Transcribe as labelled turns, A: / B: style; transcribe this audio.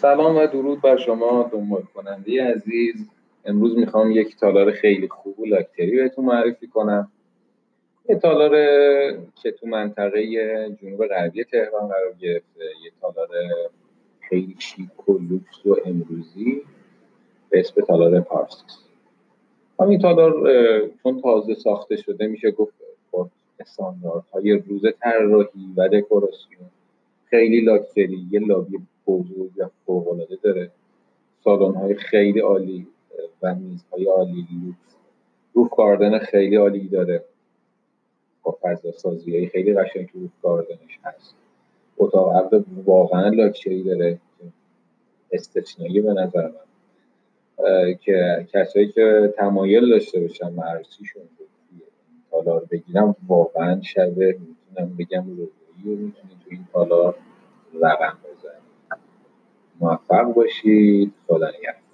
A: سلام و درود بر شما دنبال کننده عزیز. امروز می‌خوام یک تالار خیلی خوب و لاکتری بهتون معرفی کنم. یه تالار که تو منطقه جنوب غربی تهران قرار گرفته. یه تالار خیلی شیک و لوکس و امروزی به اسم تالار پارسیس. همین تالار چون تازه ساخته شده میشه گفت با استانداردهای روز طراحی و دکوراسیون. خیلی لاکچری یه لابی بزرگ و فوقالعاده داره. سالن های خیلی عالی و میزهای عالی لوکس. روف گاردن خیلی عالی داره. با فضا سازی های خیلی قشنگ تو روف گاردنش هست. اتاق عقد واقعا لاکچری داره استثنایی به نظر من. که کسایی که تمایل داشته باشن مرسیشون رو تالار بگیرم واقعا شبه می‌تونم بگم رویایی و می‌تونی تو این تالار رقم موفق باشید. خدا نگهدار.